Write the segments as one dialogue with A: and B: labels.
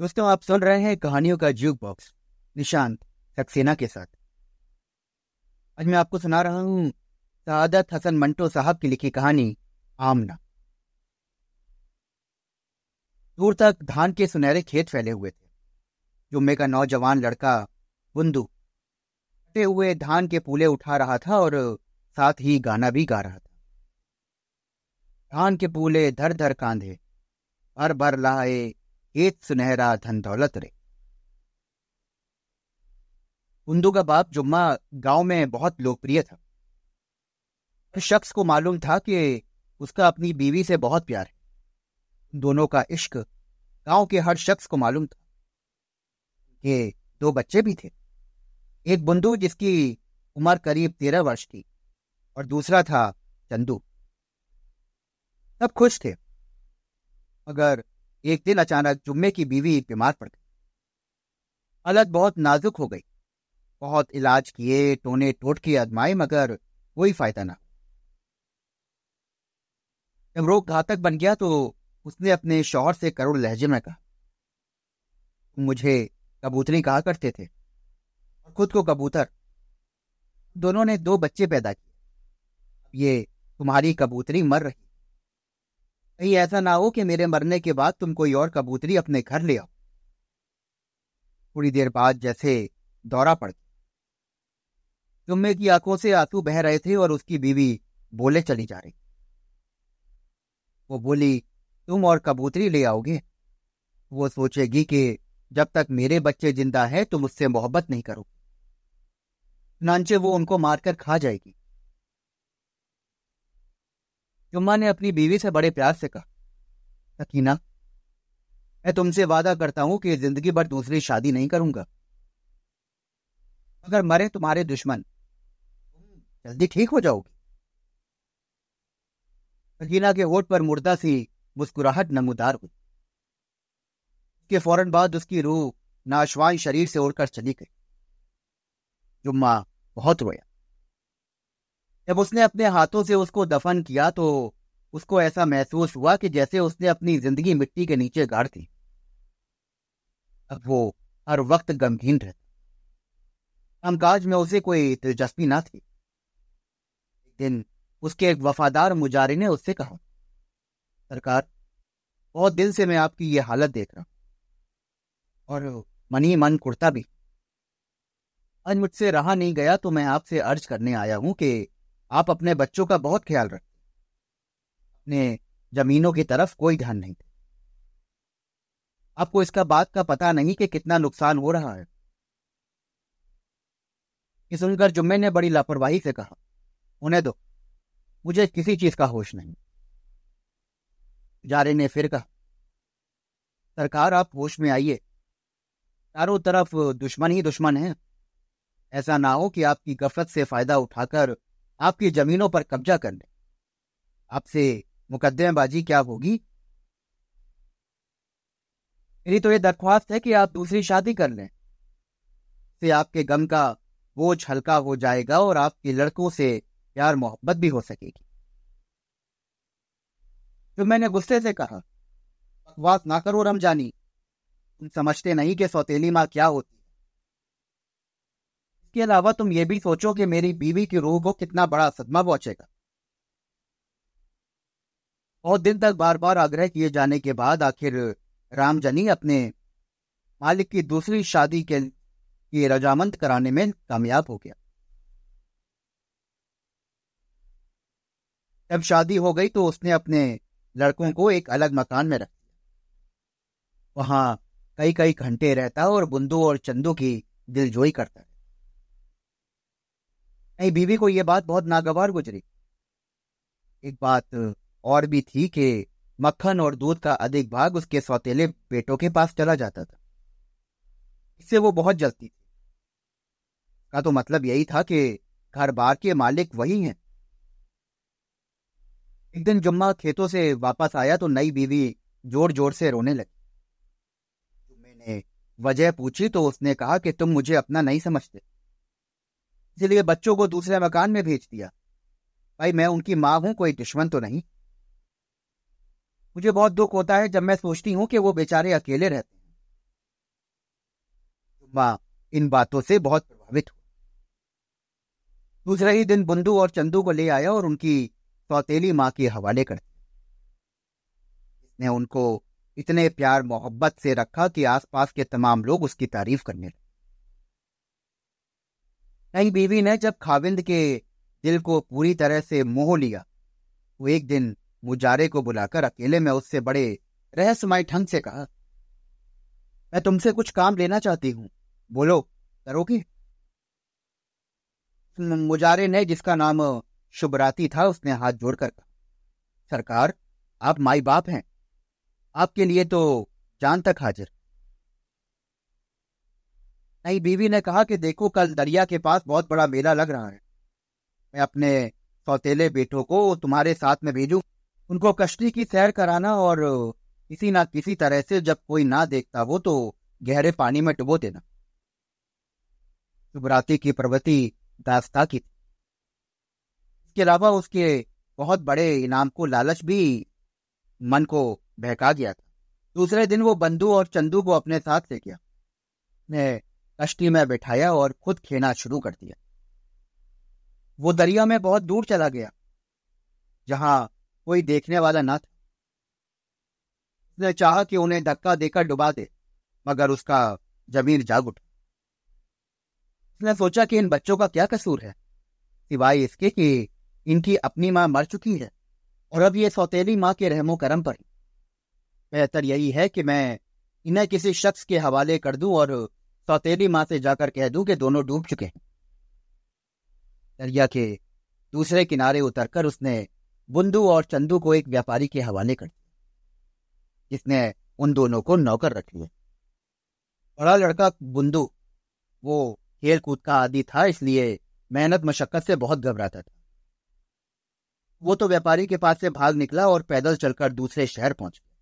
A: दोस्तों, आप सुन रहे हैं कहानियों का ज्यूक बॉक्स निशांत, सक्सेना के साथ। आज मैं आपको सुना रहा हूँ सादत हसन मंटो साहब की लिखी कहानी, आमना। दूर तक धान के सुनहरे खेत फैले हुए थे। जुम्मे का नौजवान लड़का, बुंदू, कटे हुए धान के पूले उठा रहा था और साथ ही गाना भी गा रहा था। धान के पूले धर धर कांधे, भर भर लाए एक सुनहरा धन दौलत रे। कुंदू का बाप जुम्मा गाँव में बहुत लोकप्रिय था। शख्स को मालूम था कि उसका अपनी बीवी से बहुत प्यार है। दोनों का इश्क गाँव के हर शख्स को मालूम था। ये दो बच्चे भी थे। एक बुंदू जिसकी उम्र करीब तेरह वर्ष की और दूसरा था चंदू। सब खुश थे। मगर एक दिन अचानक जुम्मे की बीवी बीमार पड़ गई। हालत बहुत नाजुक हो गई। बहुत इलाज किए, टोने टोट के आजमाए मगर कोई फ़ायदा ना जब रोग घातक बन गया तो उसने अपने शौहर से करोड़ लहजे में कहा मुझे कबूतरी कहा करते थे और खुद को कबूतर। दोनों ने दो बच्चे पैदा किए। ये तुम्हारी कबूतरी मर रही कहीं ऐसा ना हो कि मेरे मरने के बाद तुम कोई और कबूतरी अपने घर ले आओ। थोड़ी देर बाद जैसे दौरा पड़ गया। जुम्मे की आँखों से आँसू बह रहे थे और उसकी बीवी बोले चली जा रही वो बोली, तुम और कबूतरी ले आओगे? वो सोचेगी कि जब तक मेरे बच्चे ज़िंदा हैं, तुम उससे मोहब्बत नहीं करोगे। नानचे वो उनको मारकर खा जाएगी। जुम्मा ने अपनी बीवी से बड़े प्यार से कहा सकीना मैं तुमसे वादा करता हूँ कि ज़िंदगी भर दूसरी शादी नहीं करूँगा। अगर मरे तुम्हारे दुश्मन जल्दी ठीक हो जाओगी। सकीना के होठ पर मुर्दा सी मुस्कुराहट नमूदार हुई। उसके फ़ौरन बाद उसकी रूह नाशवान शरीर से उड़कर चली गई। जुम्मा बहुत रोया। जब उसने अपने हाथों से उसको दफन किया तो उसको ऐसा महसूस हुआ कि जैसे उसने अपनी ज़िंदगी मिट्टी के नीचे गाड़ दी। अब वो हर वक्त गमगीन रहता। कामकाज में उसे कोई दिलचस्पी ना थी। दिन उसके एक वफादार मुजारी ने उससे कहा, सरकार, बहुत दिन से मैं आपकी ये हालत देख रहा और मनी मन कुर्ता भी। आज मुझसे रहा नहीं गया तो मैं आपसे अर्ज़ करने आया हूँ कि आप अपने बच्चों का बहुत ख्याल रखते अपने जमीनों की तरफ़ कोई ध्यान नहीं दे। आपको इसका बात का पता नहीं कि कितना नुकसान हो रहा है। ये सुनकर जुम्मे ने बड़ी लापरवाही से कहा, उन्हें दो। मुझे किसी चीज़ का होश नहीं। जारे ने फिर कहा, सरकार, आप होश में आइए। चारों तरफ़ दुश्मन ही दुश्मन है। ऐसा ना हो कि आपकी गफलत से फ़ायदा उठाकर आपकी जमीनों पर कब्जा कर ले। आपसे मुकदमेबाजी क्या होगी? मेरी तो ये दरख्वास्त है कि आप दूसरी शादी कर लें। से आपके गम का बोझ हल्का हो जाएगा और आपके लड़कों से प्यार मोहब्बत भी हो सकेगी। तो मैंने गुस्से से कहा, बकवास ना करो रमजानी। तुम समझते नहीं कि सौतेली माँ क्या होती इसके अलावा तुम ये भी सोचो कि मेरी बीवी की रूह को कितना बड़ा सदमा पहुंचेगा। बहुत दिन तक बार बार आग्रह किए जाने के बाद आखिर रामजनी अपने मालिक की दूसरी शादी के की रजामंद कराने में कामयाब हो गया। जब शादी हो गई तो उसने अपने लड़कों को एक अलग मकान में रख दिया। वहाँ कई कई घंटे रहता और बुंदू और चंदू की दिलजोई करता है नहीं, बीवी को यह बात बहुत नागवार गुजरी। एक बात और भी थी कि मक्खन और दूध का अधिक भाग उसके सौतेले बेटों के पास चला जाता था। इससे वो बहुत जलती थी। का तो मतलब यही था कि घर बार के मालिक वही हैं। एक दिन जुम्मा खेतों से वापस आया तो नई बीवी ज़ोर ज़ोर से रोने लगी। मैंने वजह पूछी तो उसने कहा कि तुम मुझे अपना नहीं समझते। इसलिए बच्चों को दूसरे मकान में भेज दिया। भाई, मैं उनकी माँ हूँ, कोई दुश्मन तो नहीं। मुझे बहुत दुख होता है जब मैं सोचती हूँ कि वो बेचारे अकेले रहते हैं। माँ इन बातों से बहुत प्रभावित हुआ दूसरे ही दिन बुंदू और चंदू को ले आया और उनकी सौतेली माँ के हवाले कर इसने उनको इतने प्यार मोहब्बत से रखा कि आसपास के तमाम लोग उसकी तारीफ़ करने लगे। नई बीवी ने जब खाविंद के दिल को पूरी तरह से मोह लिया, वो एक दिन मुजारे को बुलाकर अकेले में उससे बड़े रहस्यमय ढंग से कहा, मैं तुमसे कुछ काम लेना चाहती हूँ। बोलो, करोगे? मुजारे ने, जिसका नाम शुभराती था, उसने हाथ जोड़कर कहा, सरकार, आप माई बाप हैं। आपके लिए तो जान तक हाजिर। नई बीवी ने कहा कि देखो, कल दरिया के पास बहुत बड़ा मेला लग रहा है। मैं अपने सौतेले बेटों को तुम्हारे साथ में भेजू। उनको कश्ती की सैर कराना और किसी ना किसी तरह से जब कोई ना देखता वो तो गहरे पानी में डुबो देना। शुभराती की प्रवृत्ति दास्ता की थी। इसके अलावा उसके बहुत बड़े इनाम को लालच भी मन को बहका गया था। दूसरे दिन वो बंधु और चंदू को अपने साथ ले गया। ने कश्ती में बिठाया और खुद खेना शुरू कर दिया। वो दरिया में बहुत दूर चला गया, जहाँ कोई देखने वाला ना था। उसने चाहा कि उन्हें धक्का देकर डुबा दे, मगर उसका ज़मीन जाग उठा। उसने सोचा कि इन बच्चों का क्या कसूर है, सिवाय इसके कि इनकी अपनी माँ मर चुकी है, और अब ये सौतेली माँ के रहमो करम पर बेहतर यही है कि मैं इन्हें किसी शख्स के हवाले कर दूँ और सौतेली माँ से जाकर कह दूँ कि दोनों डूब चुके हैं। दरिया के दूसरे किनारे उतरकर उसने बुंदू और चंदू को एक व्यापारी के हवाले कर दिया, जिसने उन दोनों को नौकर रख लिया। बड़ा लड़का बुंदू, वो खेल कूद का आदि था, इसलिए मेहनत मशक्कत से बहुत घबराता था। वो तो व्यापारी के पास से भाग निकला और पैदल चलकर दूसरे शहर पहुँच गया।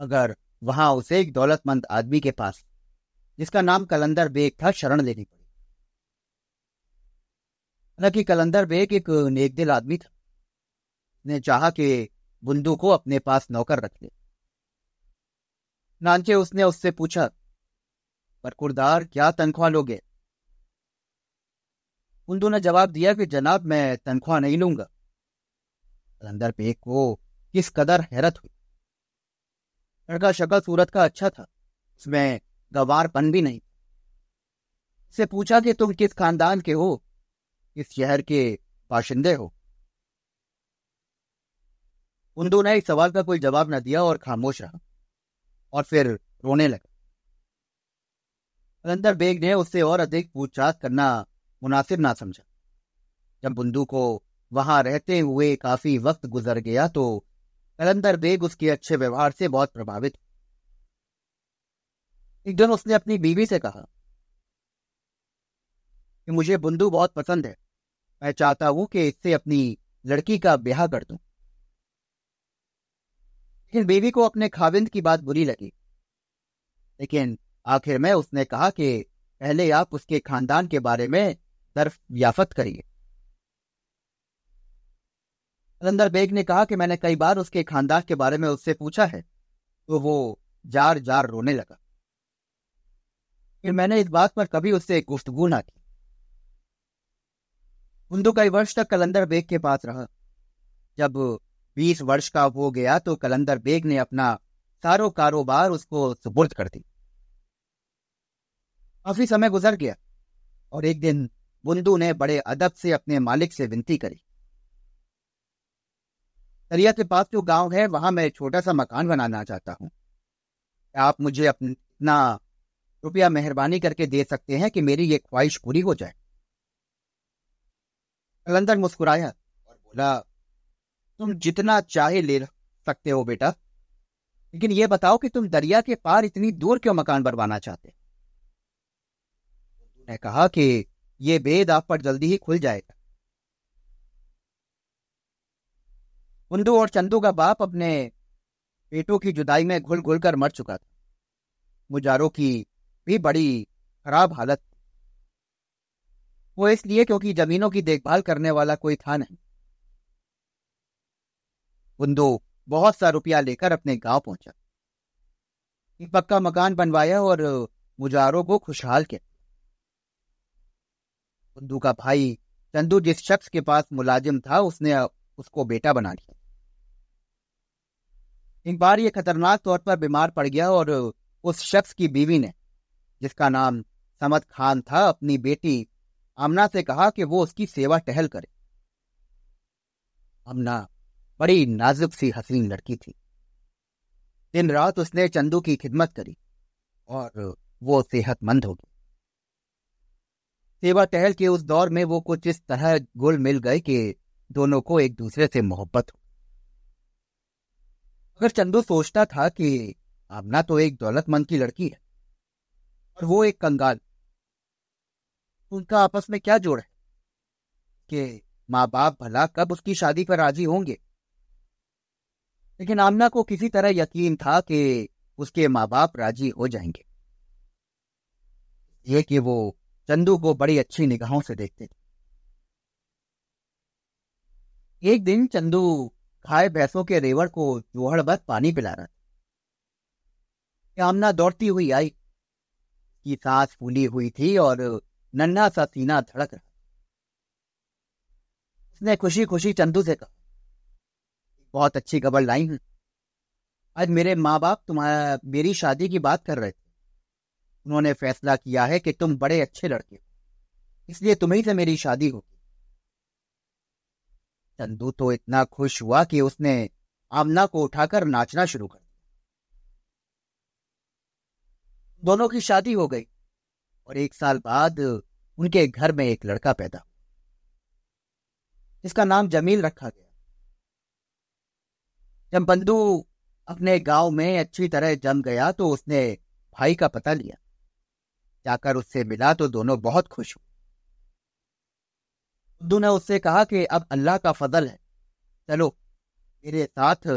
A: अगर वहाँ उसे एक दौलतमंद आदमी के पास जिसका नाम कलंदर बेग था, शरण लेनी पड़ी। हालाँकि कलंदर बेग एक नेकदिल आदमी था। ने चाहा कि बुंदू को अपने पास नौकर रख ले। नानचे उसने उससे पूछा, पर कुरदार, क्या तनख्वाह लोगे? बुंदू ने जवाब दिया कि, जनाब, मैं तनख्वाह नहीं लूँगा। कलंदर बेग को किस कदर हैरत हुई। लड़का शक्ल सूरत का अच्छा था। उसमें गवारपन भी नहीं। से पूछा कि तुम किस खानदान के हो? किस शहर के बाशिंदे हो? कुंदू ने इस सवाल का कोई जवाब न दिया और खामोश रहा और फिर रोने लगा। कलंदर बेग ने उससे और अधिक पूछताछ करना मुनासिब ना समझा। जब बुंदू को वहाँ रहते हुए काफ़ी वक्त गुजर गया तो कलंदर बेग उसके अच्छे व्यवहार से बहुत प्रभावित एक दिन उसने अपनी बीवी से कहा कि मुझे बुंदू बहुत पसंद है। मैं चाहता हूँ कि इससे अपनी लड़की का ब्याह कर दूँ। लेकिन बीवी को अपने खाविंद की बात बुरी लगी। लेकिन आखिर में उसने कहा कि पहले आप उसके खानदान के बारे में दर्फ याफत करिए। कलंदर बेग ने कहा कि मैंने कई बार उसके खानदान के बारे में उससे पूछा है तो वो जार जार रोने लगा। फिर मैंने इस बात पर कभी उससे गुफ्तगु ना की। कुंदू कई वर्ष तक कलंदर बेग के पास रहा। जब बीस वर्ष का हो गया तो कलंदर बेग ने अपना सारो कारोबार उसको सुपुर्द कर दी काफ़ी समय गुजर गया और एक दिन बुंदू ने बड़े अदब से अपने मालिक से विनती करी। दरिया के पास जो गाँव है, वहाँ मैं छोटा सा मकान बनाना चाहता हूँ। आप मुझे अपना रुपया मेहरबानी करके दे सकते हैं कि मेरी ये ख्वाहिश पूरी हो जाए। कलंदर मुस्कुराया और बोला, तुम जितना चाहे ले सकते हो बेटा, लेकिन ये बताओ कि तुम दरिया के पार इतनी दूर क्यों मकान बनवाना चाहते ने कहा कि ये बेद आप पर जल्दी ही खुल जाएगा। कुंदू और चंदू का बाप अपने बेटों की जुदाई में घुल घुल कर मर चुका था। मुजारों की भी बड़ी खराब हालत। थी वो इसलिए क्योंकि जमीनों की देखभाल करने वाला कोई था नहीं। कुंदू बहुत सा रुपया लेकर अपने गाँव पहुँचा। एक पक्का मकान बनवाया और मुजारों को खुशहाल किया। बुद्धू का भाई चंदू जिस शख्स के पास मुलाजिम था, उसने उसको बेटा बना लिया। एक बार ये खतरनाक तौर पर बीमार पड़ गया और उस शख्स की बीवी ने जिसका नाम समद खान था, अपनी बेटी अमना से कहा कि वो उसकी सेवा टहल करे। अमना बड़ी नाजुक सी हसीन लड़की थी। दिन रात उसने चंदू की खिदमत करी और वो सेहतमंद हो गई। सेवा टहल के उस दौर में वो कुछ इस तरह गुल मिल गए कि दोनों को एक दूसरे से मोहब्बत हो। अगर चंदू सोचता था कि आमना तो एक दौलतमंद की लड़की है और वो एक कंगाल। उनका आपस में क्या जोड़ है? कि माँ बाप भला कब उसकी शादी पर राज़ी होंगे? लेकिन आमना को किसी तरह यकीन था कि उसके माँ बाप राज़ी हो जाएँगे। ये कि वो चंदू को बड़ी अच्छी निगाहों से देखते थे। एक दिन चंदू खाए भैंसों के रेवड़ को जोहड़ पानी पिला रहा था। आमना दौड़ती हुई आई। की सांस फूली हुई थी और नन्हा सा सीना धड़क रहा। उसने खुशी खुशी चंदू से कहा, बहुत अच्छी खबर लाई हूँ। आज मेरे माँ बाप तुम्हारा, मेरी शादी की बात कर रहे थे। उन्होंने फैसला किया है कि तुम बड़े अच्छे लड़के हो। इसलिए तुम्ही से मेरी शादी होगी। चंदू तो इतना खुश हुआ कि उसने आमना को उठाकर नाचना शुरू कर दिया। दोनों की शादी हो गई और एक साल बाद उनके घर में एक लड़का पैदा हुआ, जिसका नाम जमील रखा गया। जब बंधु अपने गाँव में अच्छी तरह जम गया तो उसने भाई का पता लिया। जाकर उससे मिला तो दोनों बहुत खुश हुए। बुद्धू ने उससे कहा कि अब अल्लाह का फजल है। चलो, मेरे साथ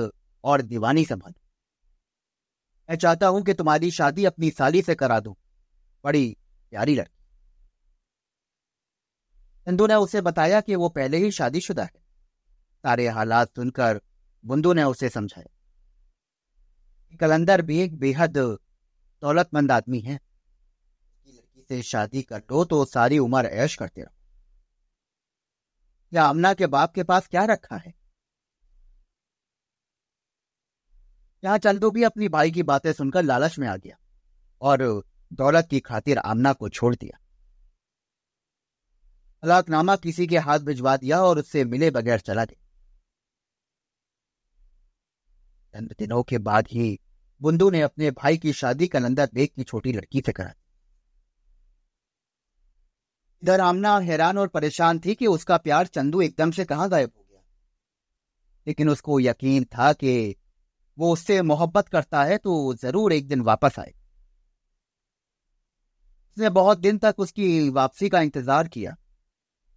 A: और दीवानी संभालो। मैं चाहता हूँ कि तुम्हारी शादी अपनी साली से करा दूँ। बड़ी प्यारी लड़की। चंदू ने उसे बताया कि वो पहले ही शादीशुदा है। सारे हालात सुनकर बुंदू ने उसे समझाया। कलंदर भी एक बेहद दौलतमंद आदमी है। लड़की से शादी कर दो तो सारी उम्र ऐश करते रहो। या अमना के बाप के पास क्या रखा है? यहाँ चंदू भी, अपनी भाई की बातें सुनकर लालच में आ गया और दौलत की खातिर आमना को छोड़ दिया। तलाकनामा किसी के हाथ भिजवा दिया और उससे मिले बगैर चला गया। चंद दिनों के बाद ही बुंदू ने अपने भाई की शादी कलंदर बेग की छोटी लड़की से करा। इधर आमना हैरान और परेशान थी कि उसका प्यार चंदू एकदम से कहाँ गायब हो गया। लेकिन उसको यकीन था कि वो उससे मोहब्बत करता है तो ज़रूर एक दिन वापस आए। उसने बहुत दिन तक उसकी वापसी का इंतज़ार किया।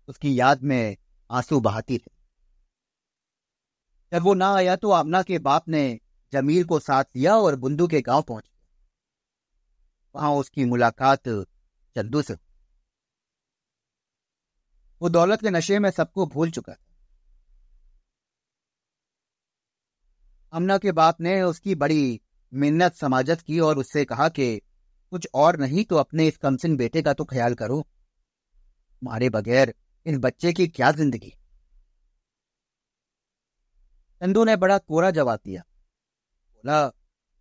A: उसकी याद में आँसू बहाती थे। जब वो ना आया तो आमना के बाप ने जमील को साथ लिया और बुंदू के गाँव पहुँच गया। वहाँ उसकी मुलाकात चंदू से वो दौलत के नशे में सबको भूल चुका था। अमना के बाप ने उसकी बड़ी मिन्नत समाजत की और उससे कहा कि कुछ और नहीं तो अपने इस कमसिन बेटे का तो ख्याल करो। मारे बगैर इस बच्चे की क्या ज़िंदगी? चंदू ने बड़ा कोरा जवाब दिया। बोला,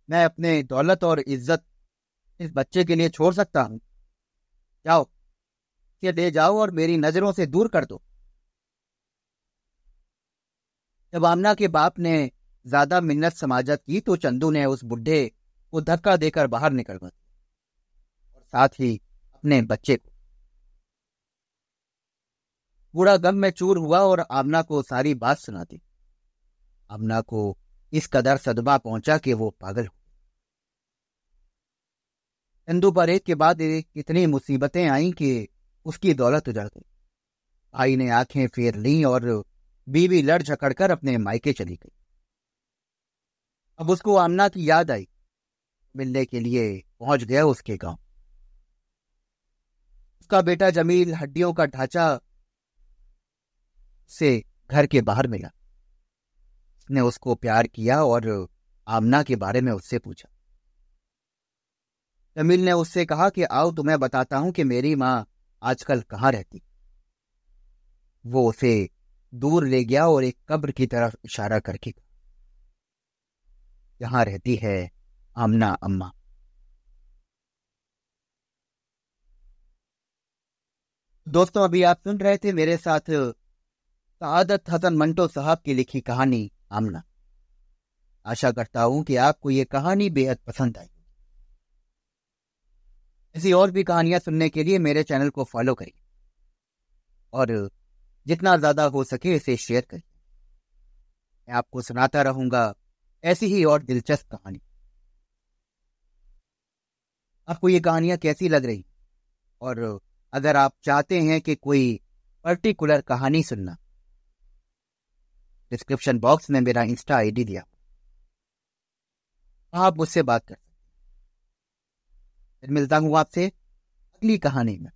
A: मैं अपने दौलत और इज़्ज़त इस बच्चे के लिए छोड़ सकता हूँ। जाओ ये ले जाओ और मेरी नज़रों से दूर कर दो। जब आमना के बाप ने ज़्यादा मिन्नत समाजत की तो चंदू ने उस बुढ़े को धक्का देकर बाहर निकल गया और साथ ही अपने बच्चे को। बूढ़ा गम में चूर हुआ और आमना को सारी बात सुना दी। आमना को इस कदर सदमा पहुँचा कि वो पागल हो चंदू पर एक के बाद कितनी मुसीबतें आई कि उसकी दौलत उजड़ गई। भाई ने आँखें फेर ली और बीवी लड़ झकड़कर अपने मायके चली गई। अब उसको आमना की याद आई। मिलने के लिए पहुँच गया उसके गाँव। उसका बेटा जमील हड्डियों का ढांचा से घर के बाहर मिला। उसने उसको प्यार किया और आमना के बारे में उससे पूछा। जमील ने उससे कहा कि आओ तुम्हें बताता हूँ कि मेरी माँ आजकल कहाँ रहती। वो उसे दूर ले गया और एक कब्र की तरफ़ इशारा करके यहाँ रहती है। आमना अम्मा। दोस्तों, अभी आप सुन रहे थे मेरे साथ सआदत हसन मंटो साहब की लिखी कहानी आमना। आशा करता हूँ कि आपको ये कहानी बेहद पसंद आई ऐसी और भी कहानियाँ सुनने के लिए मेरे चैनल को फॉलो करिए और जितना ज़्यादा हो सके इसे शेयर करिए। मैं आपको सुनाता रहूँगा ऐसी ही और दिलचस्प कहानी। आपको ये कहानियाँ कैसी लग रही? और अगर आप चाहते हैं कि कोई पर्टिकुलर कहानी सुनना डिस्क्रिप्शन बॉक्स में मेरा इंस्टा आईडी दिया। आप मुझसे बात कर सकते फिर मिलता हूँ आपसे अगली कहानी में।